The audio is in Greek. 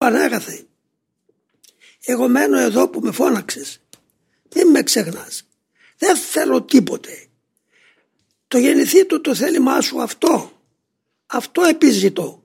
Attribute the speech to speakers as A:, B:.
A: Πανάγαθε, εγώ μένω εδώ που με φώναξες. Δεν με ξεχνάς. Δεν θέλω τίποτε. Το γεννηθεί του το θέλημά σου αυτό. Αυτό επιζητώ.